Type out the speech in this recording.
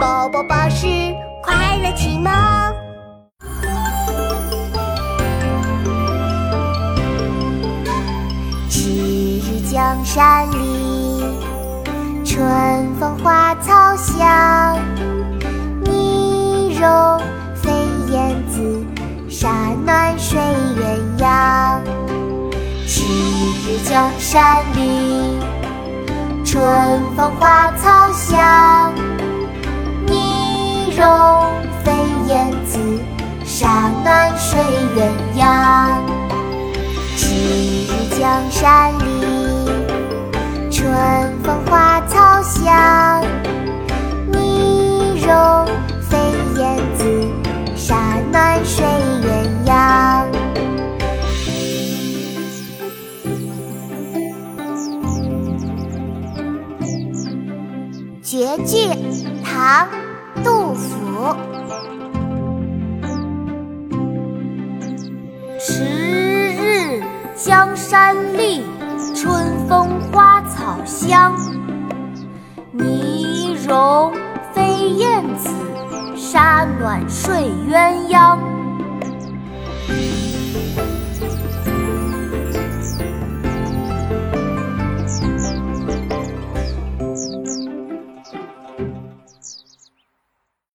宝宝巴士快乐启蒙。赤日江山丽，春风花草香。泥融飞燕子，沙暖睡鸳鸯。赤日江山丽，春风花草香。泥融飞燕子，沙暖睡鸳鸯。赤日江山丽，春风花草香。泥融飞燕子，沙暖睡鸳鸯。绝句，唐·杜甫。赤日江山丽，春风花草香。泥融飞燕子，沙暖睡鸳鸯。